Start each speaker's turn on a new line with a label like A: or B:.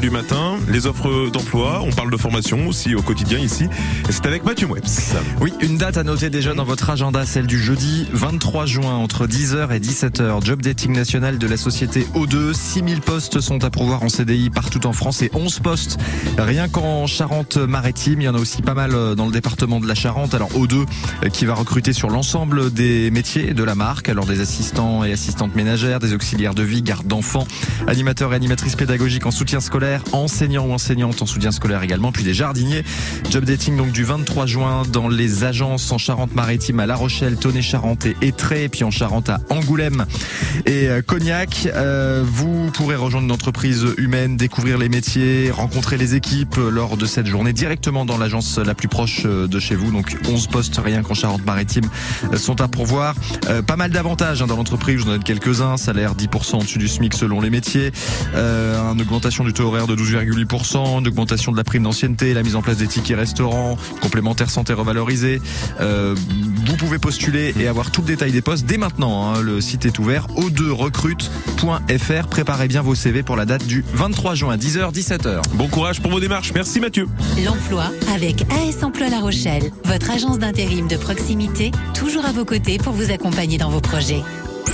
A: Du matin, les offres d'emploi, on parle de formation aussi au quotidien ici. C'est avec Mathieu.
B: Oui, une date à noter déjà dans votre agenda, celle du jeudi 23 juin entre 10h et 17h. Job dating national de la société O2. 6000 postes sont à pourvoir en CDI partout en France et 11 postes rien qu'en Charente-Maritime. Il y en a aussi pas mal euh, dans le département de la Charente. Alors O2 euh, qui va recruter sur l'ensemble des métiers de la marque. Alors des assistants et assistantes ménagères, des auxiliaires de vie, garde d'enfants, animateurs et animatrices pédagogiques en soutien scolaire enseignants ou enseignantes en soutien scolaire également, puis des jardiniers. Job dating donc du 23 juin dans les agences en Charente-Maritime à La Rochelle, Tonnet-Charente et Étré, puis en Charente à Angoulême et euh, Cognac. Euh, vous pourrez rejoindre une entreprise humaine, découvrir les métiers, rencontrer les équipes lors de cette journée directement dans l'agence la plus proche euh, de chez vous. Donc 11 postes rien qu'en Charente-Maritime sont à pourvoir. pas mal d'avantages hein, dans l'entreprise, vous en donne quelques-uns. Salaire 10% au-dessus du SMIC selon les métiers. une augmentation du taux horaire de 12,8%, une augmentation de la prime d'ancienneté, la mise en place des tickets restaurants, complémentaires santé revalorisés. Euh, vous pouvez postuler et avoir tout le détail des postes dès maintenant. Hein. Le site est ouvert o2recrute.fr. Préparez bien vos CV pour la date du 23 juin, 10h, 17h.
A: Bon courage pour vos démarches. Merci Mathieu.
C: L'emploi avec AS Emploi La Rochelle, votre agence d'intérim de proximité, toujours à vos côtés pour vous accompagner dans vos projets.